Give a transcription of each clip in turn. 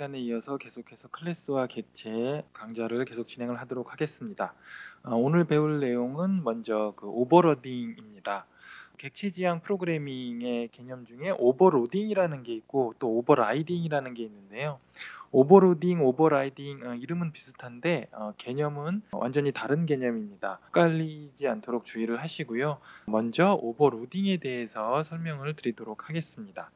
시간에 이어서 계속해서 클래스와 객체 강좌를 계속 진행을 하도록 하겠습니다. 어, 오늘 배울 내용은 먼저 그 overloading입니다. 객체 지향 프로그래밍의 개념 중에 overloading이라는 게 있고 또 overriding이라는 게 있는데요. overloading, overriding 어, 이름은 비슷한데 어, 개념은 완전히 다른 개념입니다. 헷갈리지 않도록 주의를 하시고요. 먼저 overloading에 대해서 설명을 드리도록 하겠습니다.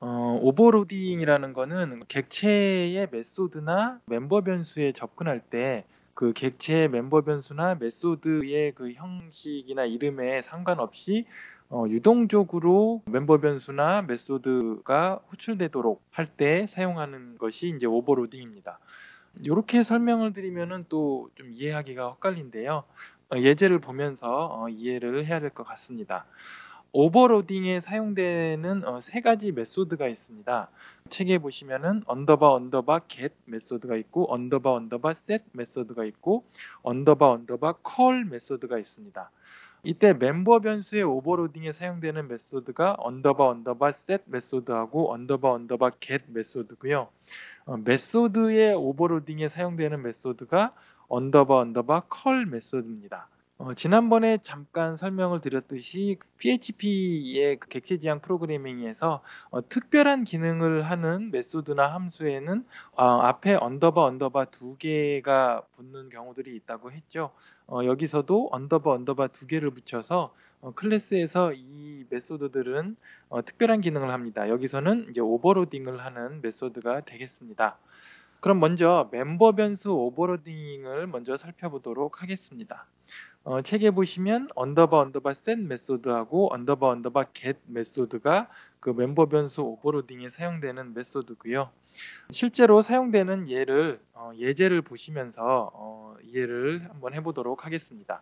어, overloading이라는 거는 객체의 메소드나 멤버 변수에 접근할 때 그 객체의 멤버 변수나 메소드의 그 형식이나 이름에 상관없이 어, 유동적으로 멤버 변수나 메소드가 호출되도록 할 때 사용하는 것이 이제 overloading입니다. 이렇게 설명을 드리면은 또 좀 이해하기가 헷갈린데요. 어, 예제를 보면서 어, 이해를 해야 될 것 같습니다. overloading에 사용되는 어, 세 가지 메소드가 있습니다. 책에 보시면은 언더바 언더바 get 메소드가 있고 언더바 언더바 set 메소드가 있고 언더바 언더바 call 메소드가 있습니다. 이때 멤버 변수의 overloading에 사용되는 메소드가 언더바 언더바 set 메소드하고 언더바 언더바 get 메소드고요. 어, 메소드의 overloading에 사용되는 메소드가 언더바 언더바 call 메소드입니다. 어, 지난번에 잠깐 설명을 드렸듯이 PHP의 그 객체 지향 프로그래밍에서 어, 특별한 기능을 하는 메소드나 함수에는 어, 앞에 언더바 언더바 두 개가 붙는 경우들이 있다고 했죠. 어, 여기서도 언더바 언더바 두 개를 붙여서 어, 클래스에서 이 메소드들은 어, 특별한 기능을 합니다. 여기서는 이제 overloading을 하는 메소드가 되겠습니다. 그럼 먼저 멤버 변수 overloading을 먼저 살펴보도록 하겠습니다. 어, 책에 보시면 언더바 언더바 set 메소드하고 언더바 언더바 get 메소드가 그 멤버 변수 overloading에 사용되는 메소드고요. 실제로 사용되는 예를 어, 예제를 보시면서 어, 이해를 한번 해보도록 하겠습니다.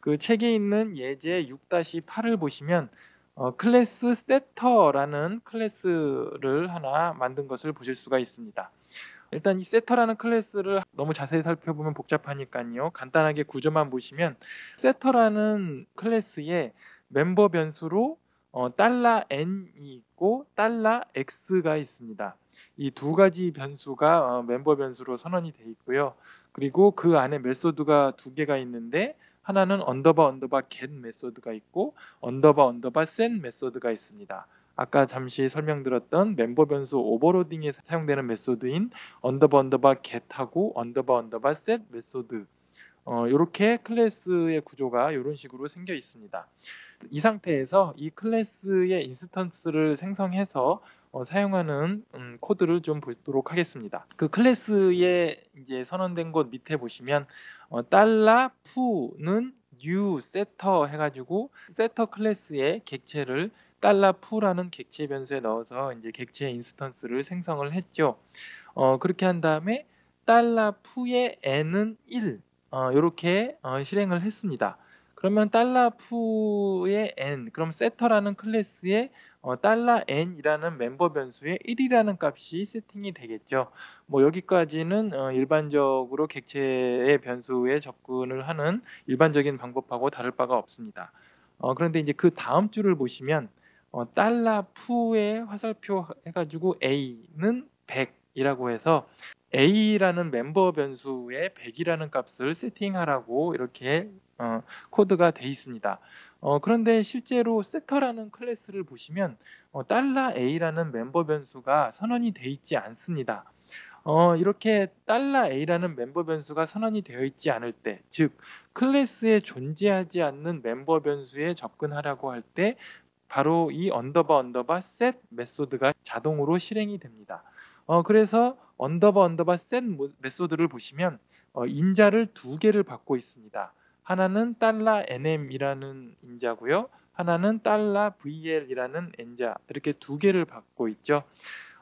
그 책에 있는 예제 6-8을 보시면 어, 클래스 setter라는 클래스를 하나 만든 것을 보실 수가 있습니다. 일단 이 setter라는 클래스를 너무 자세히 살펴보면 복잡하니까요. 간단하게 구조만 보시면 setter라는 클래스에 멤버 변수로 어, 달러 n이 있고 달러 x가 있습니다. 이 두 가지 변수가 어, 멤버 변수로 선언이 돼 있고요. 그리고 그 안에 메소드가 두 개가 있는데 하나는 언더바 언더바 get 메소드가 있고 언더바 언더바 set 메소드가 있습니다. 아까 잠시 설명드렸던 멤버 변수 overloading에 사용되는 메소드인 언더바 언더바 get하고 언더바 언더바 set 메소드 어, 이렇게 클래스의 구조가 이런 식으로 생겨 있습니다. 이 상태에서 이 클래스의 인스턴스를 생성해서 어, 사용하는 음, 코드를 좀 보도록 하겠습니다. 그 클래스에 이제 선언된 곳 밑에 보시면 어, 달러 foo는 new setter 해가지고 setter 클래스의 객체를 달러 foo라는 객체 변수에 넣어서 이제 객체 인스턴스를 생성을 했죠. 어, 그렇게 한 다음에 달러 푸의 n은 1 어, 이렇게 어, 실행을 했습니다. 그러면 달러 푸의 n 그럼 세터라는 클래스의 어, 달러 n이라는 멤버 변수에 1이라는 값이 세팅이 되겠죠. 뭐 여기까지는 어, 일반적으로 객체의 변수에 접근을 하는 일반적인 방법하고 다를 바가 없습니다. 어, 그런데 이제 그 다음 줄을 보시면 어, 달러 foo의 화살표 해가지고 a는 100이라고 해서 a라는 멤버 변수에 100이라는 값을 세팅하라고 이렇게 어, 코드가 돼 있습니다. 어, 그런데 실제로 setter라는 클래스를 보시면 어, 달러 a라는 멤버 변수가 선언이 돼 있지 않습니다. 어, 이렇게 달러 a라는 멤버 변수가 선언이 되어 있지 않을 때, 즉 클래스에 존재하지 않는 멤버 변수에 접근하라고 할 때 바로 이 언더바 언더바 set 메소드가 자동으로 실행이 됩니다. 어, 그래서 언더바 언더바 set 메소드를 보시면 어, 인자를 두 개를 받고 있습니다. 하나는 달러 nm이라는 인자고요. 하나는 달러 VL이라는 인자 이렇게 두 개를 받고 있죠.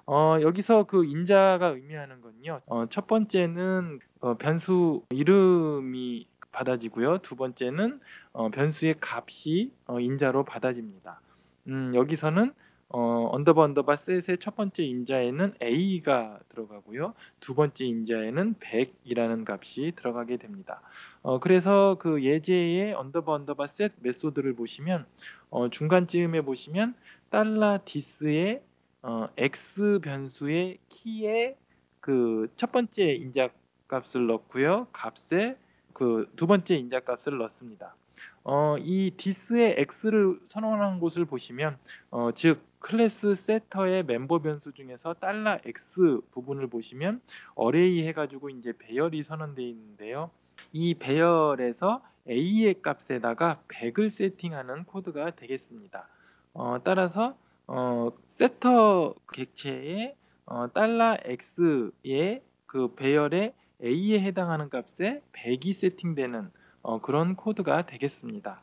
어, 여기서 그 인자가 의미하는 건요. 어, 첫 번째는 어, 변수 이름이 받아지고요. 두 번째는 어, 변수의 값이 어, 인자로 받아집니다. 음, 여기서는 어, 언더바 언더바 set의 첫 번째 인자에는 a가 들어가고요. 두 번째 인자에는 100이라는 값이 들어가게 됩니다. 어, 그래서 그 예제의 언더바 언더바 set 메소드를 보시면 어, 중간쯤에 보시면 달러 this의 어, x 변수의 키에 그 첫 번째 인자 값을 넣고요. 값에 그 두 번째 인자 값을 넣습니다. 어, 이 this의 x를 선언한 곳을 보시면 어, 즉 클래스 setter의 멤버 변수 중에서 달러 x 부분을 보시면 array 해가지고 이제 배열이 선언되어 있는데요. 이 배열에서 a의 값에다가 100을 세팅하는 코드가 되겠습니다. 어, 따라서 어, setter 객체의 어, 달러 $x의 그 배열의 a에 해당하는 값에 100이 세팅되는 어, 그런 코드가 되겠습니다.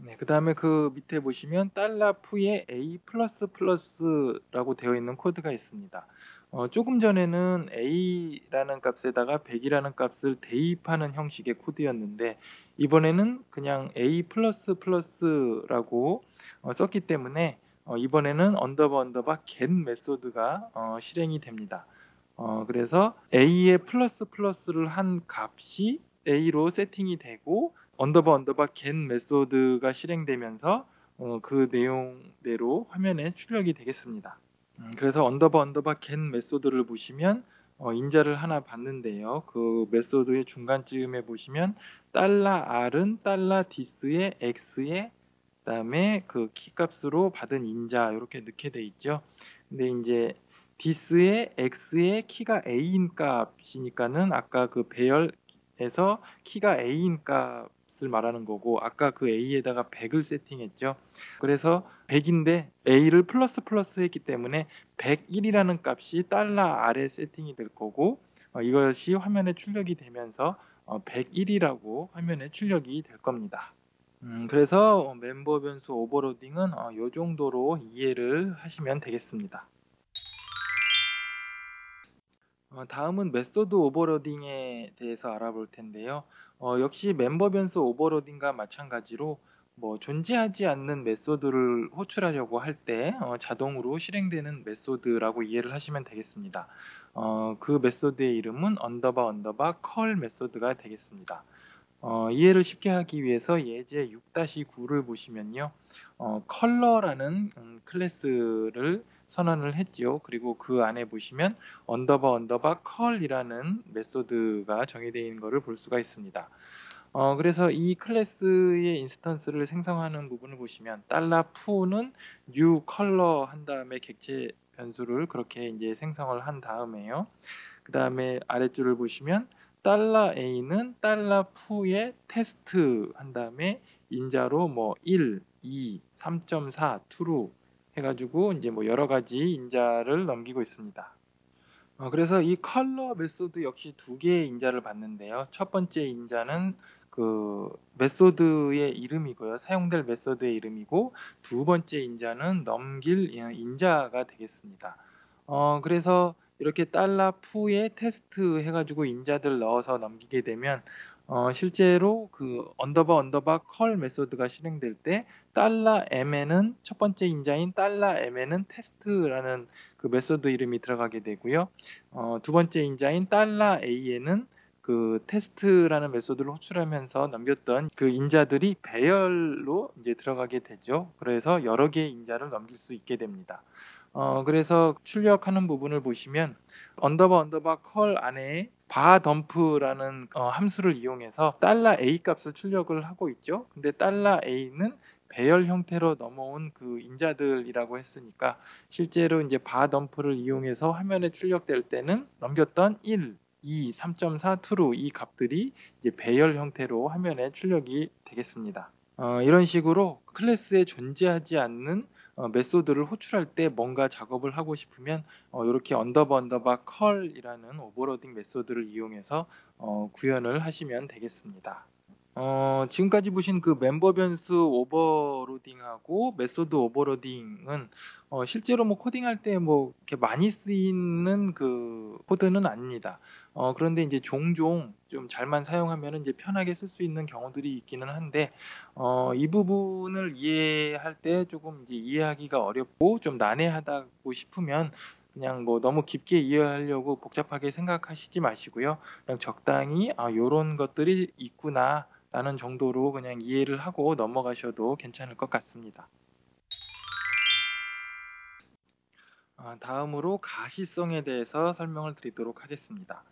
네, 그 다음에 그 밑에 보시면 달러 foo에 a 플러스 플러스라고 되어 있는 코드가 있습니다. 어, 조금 전에는 a라는 값에다가 100이라는 gat을 대입하는 형식의 코드였는데 이번에는 그냥 a 플러스 플러스라고 어, 썼기 때문에 어, 이번에는 underbar underbar get 메소드가 어, 실행이 됩니다. 어, 그래서 a의 플러스 플러스를 한 값이 a로 세팅이 되고 underbar underbar get 메소드가 실행되면서 어, 그 내용대로 화면에 출력이 되겠습니다. 음, 그래서 underbar underbar get 메소드를 보시면 어, 인자를 하나 받는데요. 그 메소드의 중간쯤에 보시면 달러 r은 달러 this의 x의 그다음에 그 키값으로 받은 인자 이렇게 넣게 돼 있죠. 근데 이제 this의 x의 키가 a인 값이니까는 아까 그 배열에서 키가 a인 값 을 말하는 거고 아까 그 a에다가 100을 세팅했죠. 그래서 100인데 a를 플러스 플러스 했기 때문에 101이라는 값이 달러 r에 세팅이 될 거고 어, 이것이 화면에 출력이 되면서 어, 101이라고 화면에 출력이 될 겁니다. 음, 그래서 멤버 변수 overloading은 어, 이 정도로 이해를 하시면 되겠습니다. 어, 다음은 메소드 overloading에 대해서 알아볼 텐데요. 어, 역시 멤버 변수 overloading과 마찬가지로 뭐 존재하지 않는 메소드를 호출하려고 할 때 어, 자동으로 실행되는 메소드라고 이해를 하시면 되겠습니다. 어, 그 메소드의 이름은 underbar underbar call 메소드가 되겠습니다. 어, 이해를 쉽게 하기 위해서 예제 6-9를 보시면요. 어, Caller라는 음, 클래스를 선언을 했죠. 그리고 그 안에 보시면 underbar underbar call이라는 메소드가 정의되어 있는 것을 볼 수가 있습니다. 어, 그래서 이 클래스의 instance를 생성하는 부분을 보시면 달러 foo는 new Caller 한 다음에 객체 변수를 그렇게 이제 생성을 한 다음에요. 그 다음에 아래줄을 보시면 달러 A는 달러 foo의 테스트 한 다음에 인자로 뭐 1, 2, 3.4, true 해가지고 이제 뭐 여러 가지 인자를 넘기고 있습니다. 어, 그래서 이 Caller 메소드 역시 두 개의 인자를 받는데요. 첫 번째 인자는 그 메소드의 이름이고요. 사용될 메소드의 이름이고 두 번째 인자는 넘길 인자가 되겠습니다. 어, 그래서 이렇게 달러 foo에 테스트 해가지고 인자들 넣어서 넘기게 되면 어, 실제로 그 underbar underbar call 메소드가 실행될 때 달러 m에는 첫 번째 인자인 달러 m에는 테스트라는 그 메소드 이름이 들어가게 되고요. 어, 두 번째 인자인 달러 a에는 그 테스트라는 메소드를 호출하면서 넘겼던 그 인자들이 배열로 이제 들어가게 되죠. 그래서 여러 개의 인자를 넘길 수 있게 됩니다. 어, 그래서 출력하는 부분을 보시면 underbar underbar call 안에 var dump라는 어, 함수를 이용해서 달러 a 값을 출력을 하고 있죠. 근데 달러 a는 배열 형태로 넘어온 그 인자들이라고 했으니까 실제로 이제 var dump를 이용해서 화면에 출력될 때는 넘겼던 1, 2, 3.4 true 이 값들이 이제 배열 형태로 화면에 출력이 되겠습니다. 어, 이런 식으로 클래스에 존재하지 않는 어, 메소드를 호출할 때 뭔가 작업을 하고 싶으면 어, 이렇게 underbar underbar call이라는 overloading 메소드를 이용해서 어, 구현을 하시면 되겠습니다. 어, 지금까지 보신 그 멤버 변수 overloading하고 메소드 overloading은 어, 실제로 뭐 코딩할 때 뭐 이렇게 많이 쓰이는 그 코드는 아닙니다. 어, 그런데 이제 종종 좀 잘만 사용하면 이제 편하게 쓸 수 있는 경우들이 있기는 한데 어, 이 부분을 이해할 때 조금 이제 이해하기가 어렵고 좀 난해하다고 싶으면 그냥 뭐 너무 깊게 이해하려고 복잡하게 생각하시지 마시고요. 그냥 적당히 아 요런 것들이 있구나 라는 정도로 그냥 이해를 하고 넘어가셔도 괜찮을 것 같습니다. 아, 다음으로 가시성에 대해서 설명을 드리도록 하겠습니다.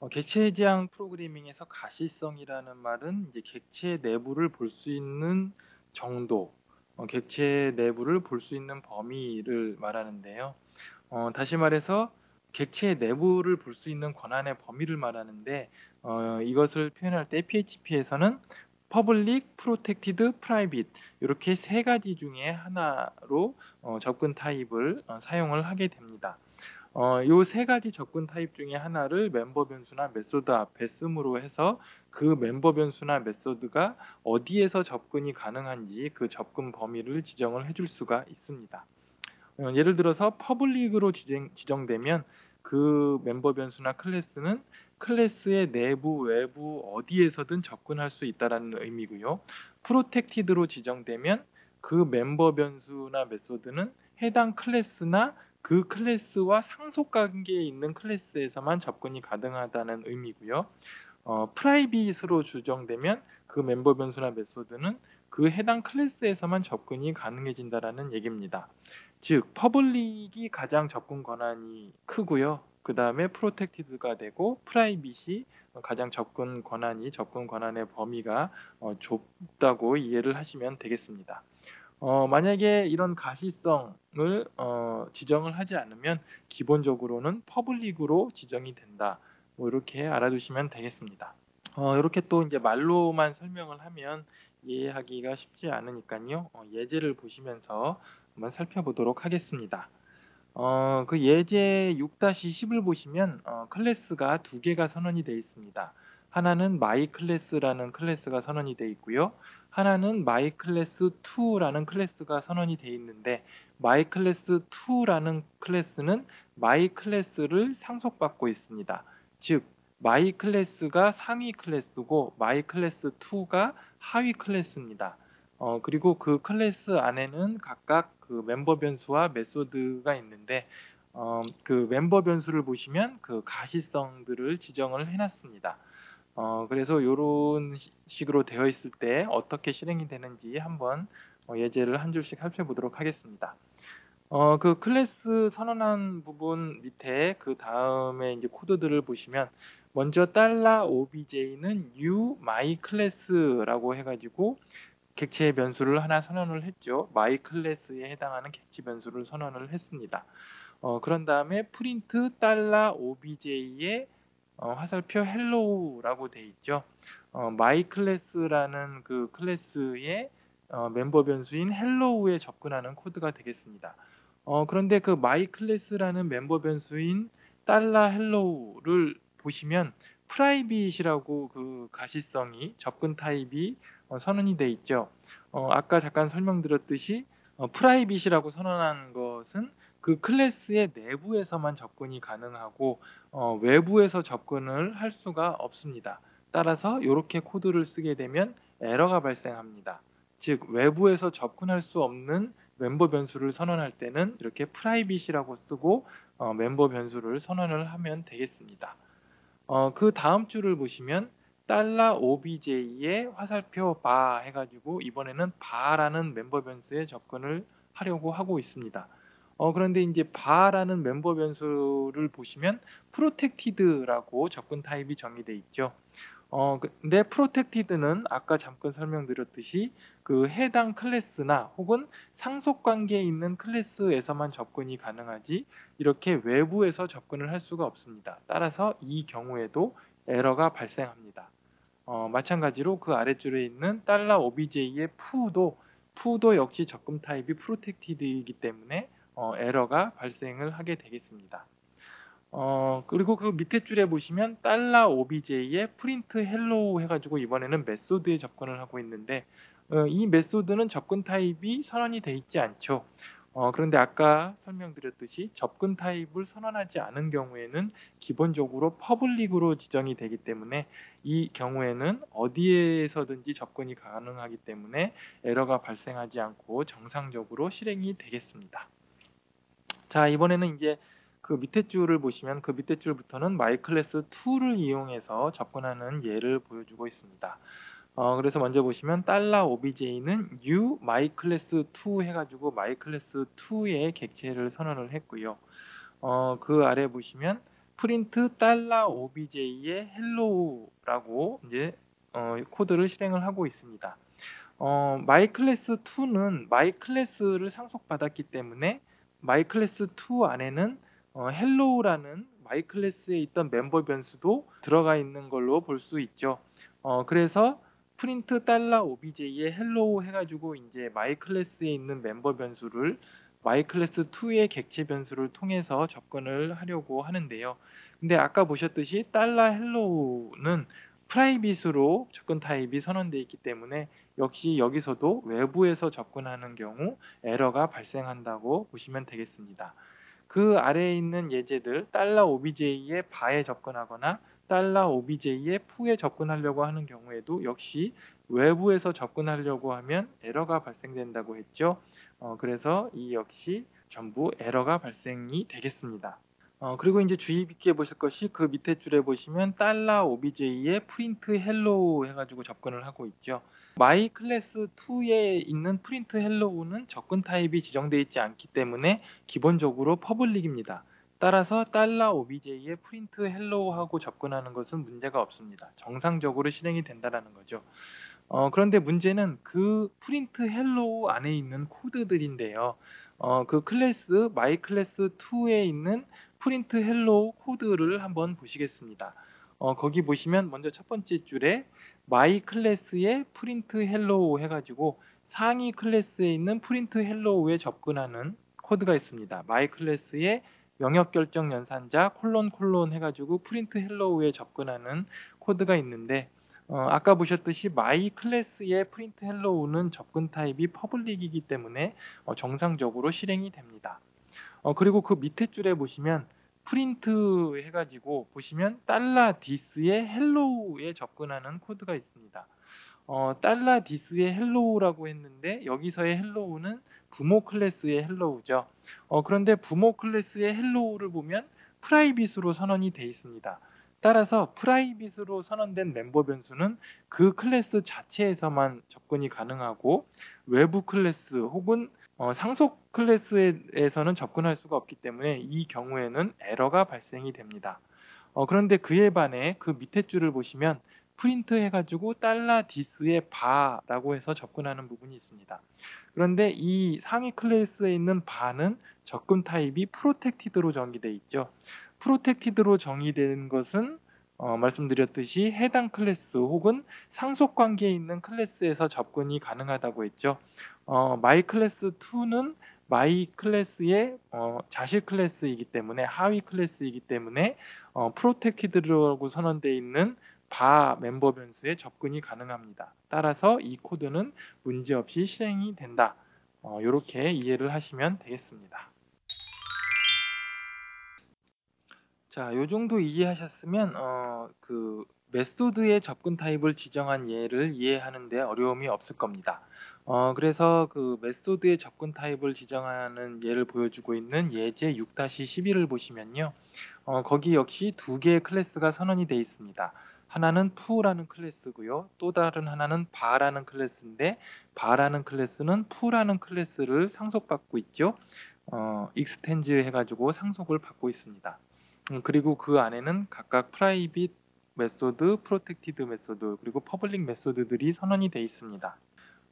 어, 객체 지향 프로그래밍에서 가시성이라는 말은 이제 객체 내부를 볼 수 있는 정도, 어, 객체 내부를 볼 수 있는 범위를 말하는데요. 어, 다시 말해서 객체 내부를 볼 수 있는 권한의 범위를 말하는데 어, 이것을 표현할 때 PHP에서는 Public, Protected, Private 이렇게 세 가지 중에 하나로 어, 접근 타입을 어, 사용을 하게 됩니다. 어, 요세 가지 접근 타입 중에 하나를 멤버 변수나 메소드 앞에 씀으로 해서 그 멤버 변수나 메소드가 어디에서 접근이 가능한지 그 접근 범위를 지정을 해줄 수가 있습니다. 어, 예를 들어서 public으로 지정, 지정 되면 그 멤버 변수나 클래스는 클래스의 내부, 외부 어디에서든 접근할 수 있다라는 의미고요. protected로 지정되면 그 멤버 변수나 메소드는 해당 클래스나 그 클래스와 상속 관계에 있는 클래스에서만 접근이 가능하다는 의미고요. 어, private으로 지정되면 그 멤버 변수나 메소드는 그 해당 클래스에서만 접근이 가능해진다라는 얘기입니다. 즉 public이 가장 접근 권한이 크고요. 그 다음에 protected가 되고 private이 가장 접근 권한이 접근 권한의 범위가 어, 좁다고 이해를 하시면 되겠습니다. 어, 만약에 이런 가시성을 어, 지정을 하지 않으면 기본적으로는 public으로 지정이 된다. 뭐 이렇게 알아두시면 되겠습니다. 어, 이렇게 또 이제 말로만 설명을 하면 이해하기가 쉽지 않으니까요. 어, 예제를 보시면서 한번 살펴보도록 하겠습니다. 어, 그 예제 6-10을 보시면 어, 클래스가 두 개가 선언이 되어 있습니다. 하나는 my 클래스라는 클래스가 선언이 되어 있고요. 하나는 my 클래스 2라는 클래스가 선언이 되어 있는데 my 클래스 2라는 클래스는 my 클래스를 상속받고 있습니다. 즉 my 클래스가 상위 클래스고 my 클래스 2가 하위 클래스입니다. 어, 그리고 그 클래스 안에는 각각 그 멤버 변수와 method가 있는데 어, 그 멤버 변수를 보시면 그 가시성들을 지정을 해놨습니다. 어, 그래서 이런 식으로 되어 있을 때 어떻게 실행이 되는지 한번 어, 예제를 한 줄씩 살펴보도록 하겠습니다. 어, 그 클래스 선언한 부분 밑에 그 다음에 이제 코드들을 보시면 먼저 달러 obj는 new my class라고 해가지고 객체 변수를 하나 선언을 했죠. my 클래스에 해당하는 객체 변수를 선언을 했습니다. 어, 그런 다음에 프린트 달러 obj의 어, 화살표 hello라고 돼 있죠. 어, my 클래스라는 그 클래스의 어, 멤버 변수인 hello에 접근하는 코드가 되겠습니다. 어, 그런데 그 my 클래스라는 멤버 변수인 달러 hello를 보시면 private이라고 그 가시성이 접근 타입이 어, 선언이 돼 있죠. 어, 아까 잠깐 설명드렸듯이 어, private이라고 선언한 것은 그 클래스의 내부에서만 접근이 가능하고 어, 외부에서 접근을 할 수가 없습니다. 따라서 이렇게 코드를 쓰게 되면 에러가 발생합니다. 즉 외부에서 접근할 수 없는 멤버 변수를 선언할 때는 이렇게 private이라고 쓰고 어, 멤버 변수를 선언을 하면 되겠습니다. 어, 그 다음 줄을 보시면 달러 obj의 화살표 바 해가지고 이번에는 bar라는 멤버 변수에 접근을 하려고 하고 있습니다. 어, 그런데 이제 bar라는 멤버 변수를 보시면 protected라고 접근 타입이 정의되어 있죠. 어, 근데 protected는 아까 잠깐 설명드렸듯이 그 해당 클래스나 혹은 상속 관계에 있는 클래스에서만 접근이 가능하지 이렇게 외부에서 접근을 할 수가 없습니다. 따라서 이 경우에도 에러가 발생합니다. 어, 마찬가지로 그 아래줄에 있는 달러 obj의 foo도 foo도 역시 접근 타입이 protected이기 때문에 어, 에러가 발생을 하게 되겠습니다. 어, 그리고 그 밑에 줄에 보시면 달러 obj의 print hello 해가지고 이번에는 method에 접근을 하고 있는데 어, 이 method는 접근 타입이 선언이 돼 있지 않죠. 어, 그런데 아까 설명드렸듯이 접근 타입을 선언하지 않은 경우에는 기본적으로 public으로 지정이 되기 때문에 이 경우에는 어디에서든지 접근이 가능하기 때문에 에러가 발생하지 않고 정상적으로 실행이 되겠습니다. 자 이번에는 이제 그 밑에 줄을 보시면 그 밑에 줄부터는 마이클래스 2를 이용해서 접근하는 예를 보여주고 있습니다. 어, 그래서 먼저 보시면 달러 obj는 my class 2 해가지고 class 2의 객체를 선언을 했고요. 어, 그 아래 보시면 프린트 달러 obj의 hello라고 이제 어, 코드를 실행을 하고 있습니다. 어, class 2는 my class를 상속받았기 때문에 class 2 안에는 어, my class에 있던 멤버 변수도 들어가 있는 걸로 볼 수 있죠. 어, 그래서 프린트 달러 obj의 hello 해가지고 이제 class에 있는 멤버 변수를 class 2의 객체 변수를 통해서 접근을 하려고 하는데요. 근데 아까 보셨듯이 달러 hello는 private으로 접근 타입이 선언되어 있기 때문에 역시 여기서도 외부에서 접근하는 경우 에러가 발생한다고 보시면 되겠습니다. 그 아래에 있는 예제들 달러 OBJ의 bar에 접근하거나 달러 OBJ의 foo에 접근하려고 하는 경우에도 역시 외부에서 접근하려고 하면 에러가 발생된다고 했죠. 어, 그래서 이 역시 전부 에러가 발생이 되겠습니다. 어, 그리고 이제 주의 깊게 보실 것이 그 밑에 줄에 보시면 달러 obj의 print hello 해가지고 접근을 하고 있죠. My 클래스 2에 있는 print hello는 접근 타입이 지정되어 있지 않기 때문에 기본적으로 public입니다. 따라서 달러 obj의 print hello하고 접근하는 것은 문제가 없습니다. 정상적으로 실행이 된다는 거죠. 어, 그런데 문제는 그 print hello 안에 있는 코드들인데요. 어, 그 클래스 my 클래스 2에 있는 print hello 코드를 한번 보시겠습니다. 어, 거기 보시면 먼저 첫 번째 줄에 my 클래스의 print hello 해가지고 상위 클래스에 있는 print hello에 접근하는 코드가 있습니다. my 클래스의 영역 결정 연산자 콜론 콜론 해가지고 print hello에 접근하는 코드가 있는데 어, 아까 보셨듯이 my 클래스의 print hello는 접근 타입이 public이기 때문에 어, 정상적으로 실행이 됩니다. 어, 그리고 그 밑에 줄에 보시면 프린트 해가지고 보시면 달러 this의 hello에 접근하는 코드가 있습니다. 어, 달러 this의 hello라고 했는데 여기서의 hello는 부모 클래스의 hello죠. 어, 그런데 부모 클래스의 hello를 보면 private으로 선언이 되어 있습니다. 따라서 private으로 선언된 멤버 변수는 그 클래스 자체에서만 접근이 가능하고 외부 클래스 혹은 어, 상속 클래스에서는 접근할 수가 없기 때문에 이 경우에는 에러가 발생이 됩니다. 어, 그런데 그에 반해 그 밑에 줄을 보시면 프린트 해가지고 달러 this의 bar라고 해서 접근하는 부분이 있습니다. 그런데 이 상위 클래스에 있는 bar는 접근 타입이 protected로 정의되어 있죠. protected로 정의된 것은 어, 말씀드렸듯이 해당 클래스 혹은 상속 관계에 있는 클래스에서 접근이 가능하다고 했죠. 어, my 클래스 2는 my 클래스의 어, 자식 클래스이기 때문에 하위 클래스이기 때문에 어, protected라고 선언되어 있는 바 멤버 변수에 접근이 가능합니다. 따라서 이 코드는 문제없이 실행이 된다. 이렇게 어, 이해를 하시면 되겠습니다. 자, 요 정도 이해하셨으면 어, 그 method의 접근 타입을 지정한 예를 이해하는 데 어려움이 없을 겁니다. 어, 그래서 그 method의 접근 타입을 지정하는 예를 보여주고 있는 예제 6-11을 보시면요. 어, 거기 역시 두 개의 클래스가 선언이 되어 있습니다. 하나는 foo라는 클래스고요. 또 다른 하나는 bar라는 클래스인데 bar라는 클래스는 foo라는 클래스를 상속받고 있죠. 어, extends 해가지고 상속을 받고 있습니다. 음, 그리고 그 안에는 각각 private method, protected method, 그리고 public method들이 선언이 되어 있습니다.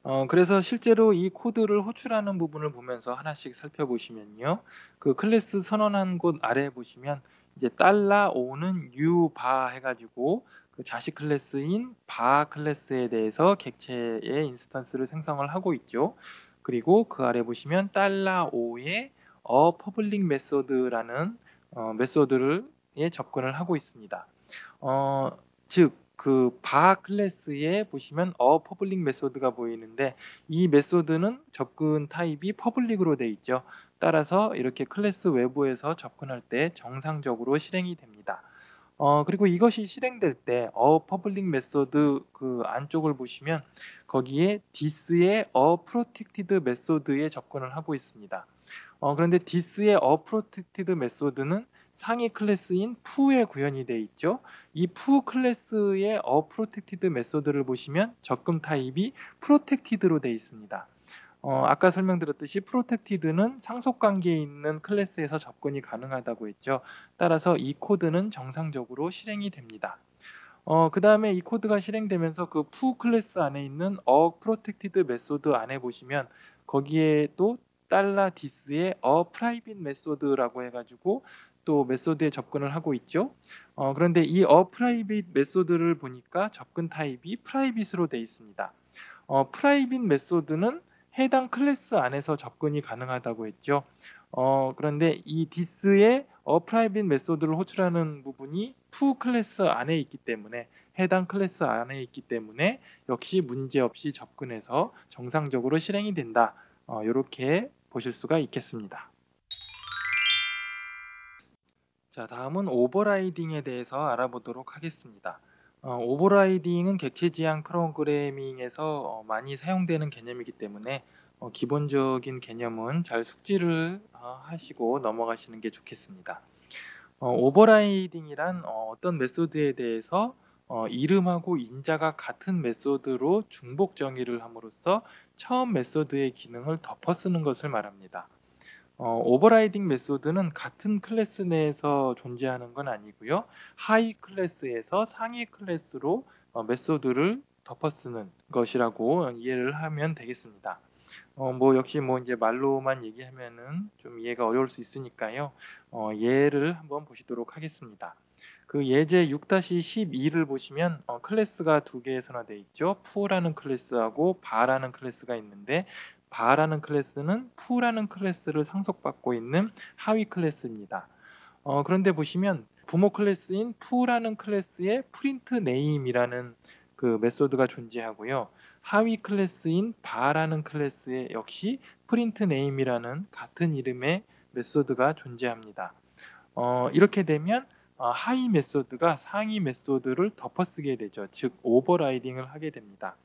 어, 그래서 실제로 이 코드를 호출하는 부분을 보면서 하나씩 살펴보시면요. 그 클래스 선언한 곳 아래 보시면 이제 달러 오는 u 바 해가지고 그 자식 클래스인 바 클래스에 대해서 객체의 instance를 생성을 하고 있죠. 그리고 그 아래 보시면 달러 o의 a public method라는 어, method에 접근을 하고 있습니다. 어, 즉, 그 바 클래스에 보시면 a public method가 보이는데 이 method는 접근 타입이 public으로 되어 있죠. 따라서 이렇게 클래스 외부에서 접근할 때 정상적으로 실행이 됩니다. 어, 그리고 이것이 실행될 때 a public method 그 안쪽을 보시면 거기에 this의 a protected method에 접근을 하고 있습니다. 어, 그런데 this의 a protected method는 상위 클래스인 foo에 구현이 되어 있죠. 이 foo 클래스의 a protected method를 보시면 접근 타입이 protected로 되어 있습니다. 어, 아까 설명드렸듯이 protected는 상속 관계에 있는 클래스에서 접근이 가능하다고 했죠. 따라서 이 코드는 정상적으로 실행이 됩니다. 어, 그 다음에 이 코드가 실행되면서 그 foo 클래스 안에 있는 a protected method 안에 보시면 거기에 또 달러 this의 a private method라고 해가지고 또 method에 접근을 하고 있죠. 어, 그런데 이 a private method를 보니까 접근 타입이 private으로 되어 있습니다. 어, private method는 해당 클래스 안에서 접근이 가능하다고 했죠. 어, 그런데 이 this의 a private method를 호출하는 부분이 foo 클래스 안에 있기 때문에 해당 클래스 안에 있기 때문에 역시 문제없이 접근해서 정상적으로 실행이 된다. 어, 이렇게 보실 수가 있겠습니다. 자, 다음은 overriding에 대해서 알아보도록 하겠습니다. 어, overriding은 객체 지향 프로그래밍에서 어, 많이 사용되는 개념이기 때문에 어, 기본적인 개념은 잘 숙지를 어, 하시고 넘어가시는 게 좋겠습니다. 어, overriding이란 어, 떤 method에 대해서 어, 이름하고 인자가 같은 method로 중복 정의를 함으로써 처음 method의 기능을 덮어쓰는 것을 말합니다. 어, overriding method는 같은 클래스 내에서 존재하는 건 아니고요. 하위 클래스에서 상위 클래스로 어, method를 덮어쓰는 것이라고 이해를 하면 되겠습니다. 어, 뭐 역시 뭐 이제 말로만 얘기하면은 좀 이해가 어려울 수 있으니까요. 어, 예를 한번 보시도록 하겠습니다. 그 예제 6-12를 보시면 어, 클래스가 두 개 선언되어 있죠. foo라는 클래스하고 bar라는 클래스가 있는데 bar라는 클래스는 foo라는 클래스를 상속받고 있는 하위 클래스입니다. 어, 그런데 보시면 부모 클래스인 foo라는 클래스의 print name이라는 그 method가 존재하고요. 하위 클래스인 bar라는 클래스에 역시 print name이라는 같은 이름의 method가 존재합니다. 어, 이렇게 되면 어, 하위 method가 상위 method를 덮어쓰게 되죠. 즉 overriding을 하게 됩니다.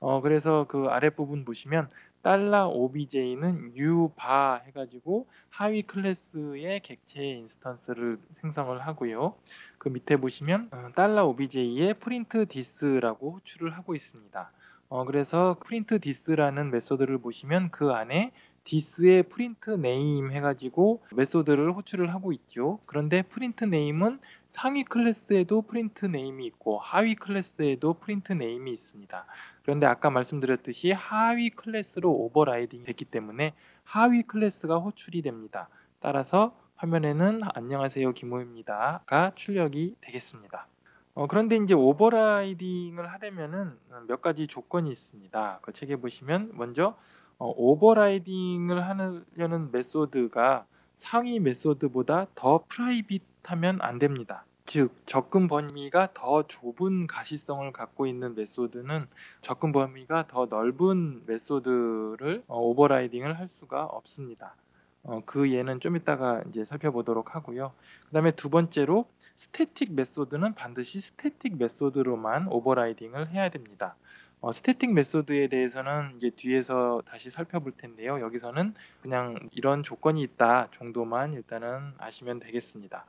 어, 그래서 그 아랫부분 보시면 달러 OBJ는 u바 해가지고 하위 클래스의 객체 instance를 생성을 하고요. 그 밑에 보시면 어, 달러 OBJ의 print this라고 호출을 하고 있습니다. 어, 그래서 print this라는 method를 보시면 그 안에 this의 print name 해가지고 method를 호출을 하고 있죠. 그런데 print name은 상위 클래스에도 print name이 있고 하위 클래스에도 print name이 있습니다. 그런데 아까 말씀드렸듯이 하위 클래스로 overriding 됐기 때문에 하위 클래스가 호출이 됩니다. 따라서 화면에는 안녕하세요 김호입니다가 출력이 되겠습니다. 어, 그런데 이제 overriding을 하려면은 몇 가지 조건이 있습니다. 그 책에 보시면 먼저 어, overriding을 하려는 method가 상위 method보다 더 private 하면 안 됩니다. 즉 접근 범위가 더 좁은 가시성을 갖고 있는 method는 접근 범위가 더 넓은 method를 어, overriding을 할 수가 없습니다. 어, 그 예는 좀 이따가 이제 살펴보도록 하고요. 그 다음에 두 번째로 static method는 반드시 static method로만 overriding을 해야 됩니다. 어, static method에 대해서는 이제 뒤에서 다시 살펴볼 텐데요. 여기서는 그냥 이런 조건이 있다 정도만 일단은 아시면 되겠습니다.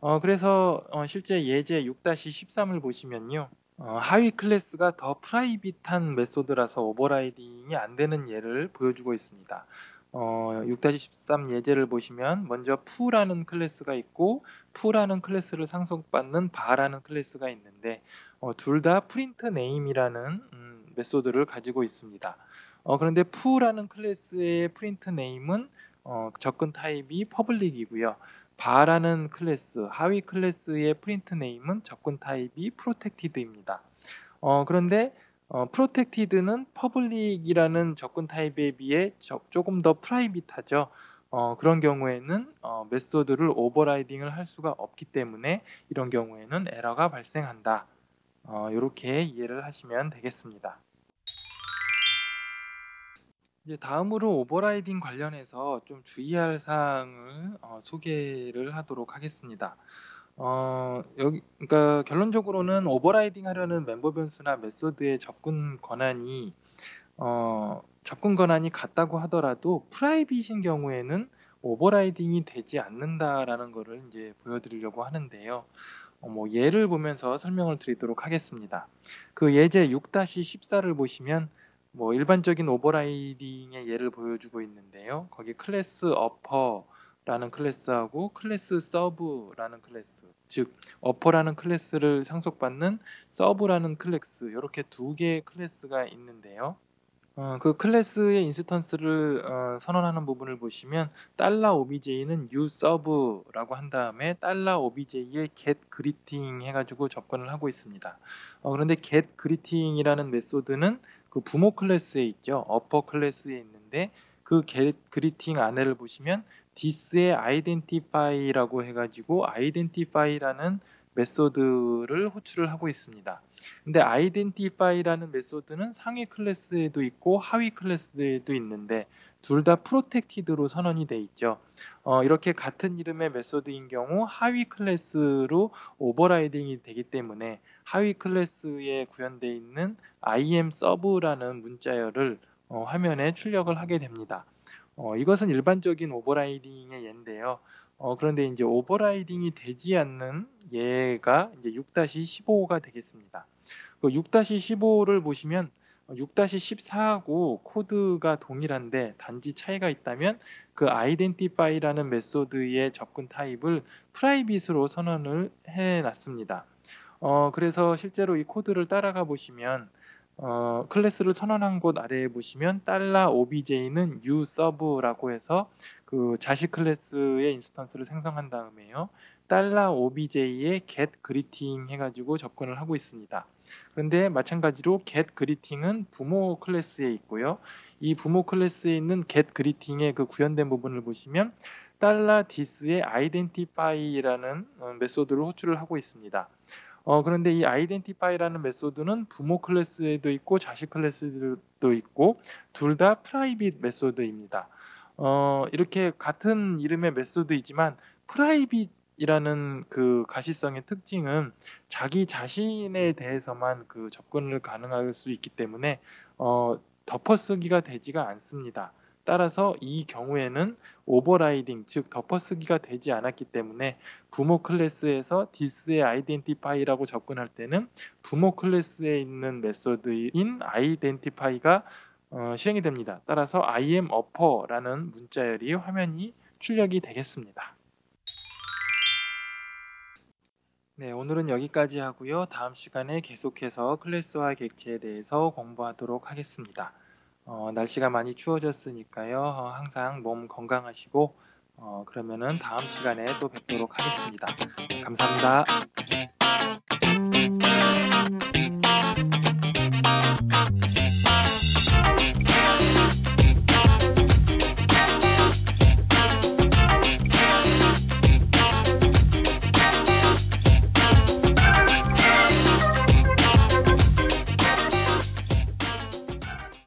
어, 그래서 어, 실제 예제 6-13을 보시면요. 어, 하위 클래스가 더 private한 method라서 overriding이 안 되는 예를 보여주고 있습니다. 어, 6-13 예제를 보시면 먼저 Foo라는 클래스가 있고 Foo라는 클래스를 상속받는 Bar라는 클래스가 있는데 어, 둘 다 print name이라는 음, method를 가지고 있습니다. 어, 그런데 Foo라는 클래스의 print name은 어, 접근 타입이 public이고요. Bar라는 클래스, 하위 클래스의 print name은 접근 타입이 protected입니다. 어, 그런데 어, protected는 public이라는 접근 타입에 비해 저, 조금 더 private하죠. 어, 그런 경우에는 어, method를 overriding을 할 수가 없기 때문에 이런 경우에는 에러가 발생한다. 어, 이렇게 이해를 하시면 되겠습니다. 이제 다음으로 overriding 관련해서 좀 주의할 사항을 어, 소개를 하도록 하겠습니다. 어, 여기, 그러니까 결론적으로는 overriding 하려는 멤버 변수나 method의 접근 권한이 어, 접근 권한이 같다고 하더라도 private인 경우에는 overriding이 되지 않는다라는 거를 이제 보여드리려고 하는데요. 어, 뭐 예를 보면서 설명을 드리도록 하겠습니다. 그 예제 6-14를 보시면 뭐 일반적인 overriding의 예를 보여주고 있는데요. 거기 클래스 Upper라는 클래스하고 클래스 Sub라는 클래스, 즉 Upper라는 클래스를 상속받는 Sub라는 클래스 이렇게 두 개의 클래스가 있는데요. 어, 그 클래스의 instance를 어, 선언하는 부분을 보시면 달러 obj는 new Sub라고 한 다음에 달러 obj의 get greeting 해가지고 접근을 하고 있습니다. 어, 그런데 get greeting이라는 method는 그 부모 클래스에 있죠. Upper 클래스에 있는데 그 get greeting 안에를 보시면 this의 identify라고 해가지고 identify라는 method를 호출을 하고 있습니다. 근데 identify라는 method는 상위 클래스에도 있고 하위 클래스에도 있는데 둘 다 protected로 선언이 돼 있죠. 어, 이렇게 같은 이름의 method인 경우 하위 클래스로 overriding이 되기 때문에 하위 클래스에 구현되어 있는 I'm Sub라는 문자열을 어, 화면에 출력을 하게 됩니다. 어, 이것은 일반적인 overriding의 예인데요. 어, 그런데 이제 overriding이 되지 않는 예가 이제 6-15가 되겠습니다. 그 6-15를 보시면 6-14하고 코드가 동일한데 단지 차이가 있다면 그 identify라는 method의 접근 타입을 private으로 선언을 해 놨습니다. 어, 그래서 실제로 이 코드를 따라가 보시면 어, 클래스를 선언한 곳 아래에 보시면 달러 obj는 new Sub라고 해서 그 자식 클래스의 instance를 생성한 다음에요. 달러 obj의 get greeting 해가지고 접근을 하고 있습니다. 그런데 마찬가지로 get greeting은 부모 클래스에 있고요. 이 부모 클래스에 있는 get greeting의 그 구현된 부분을 보시면 달러 this의 identify라는 어, method를 호출을 하고 있습니다. 어, 그런데 이 identify라는 method는 부모 클래스에도 있고 자식 클래스에도 있고 둘 다 private method입니다. 어, 이렇게 같은 이름의 method이지만 private이라는 그 가시성의 특징은 자기 자신에 대해서만 그 접근을 가능할 수 있기 때문에 어, 덮어쓰기가 되지가 않습니다. 따라서 이 경우에는 overriding 즉 덮어쓰기가 되지 않았기 때문에 부모 클래스에서 this의 identify라고 접근할 때는 부모 클래스에 있는 메소드인 identify가 어, 실행이 됩니다. 따라서 I am upper라는 문자열이 화면이 출력이 되겠습니다. 네, 오늘은 여기까지 하고요. 다음 시간에 계속해서 클래스와 객체에 대해서 공부하도록 하겠습니다. 어, 날씨가 많이 추워졌으니까요. 어, 항상 몸 건강하시고 어, 그러면은 다음 시간에 또 뵙도록 하겠습니다. 감사합니다.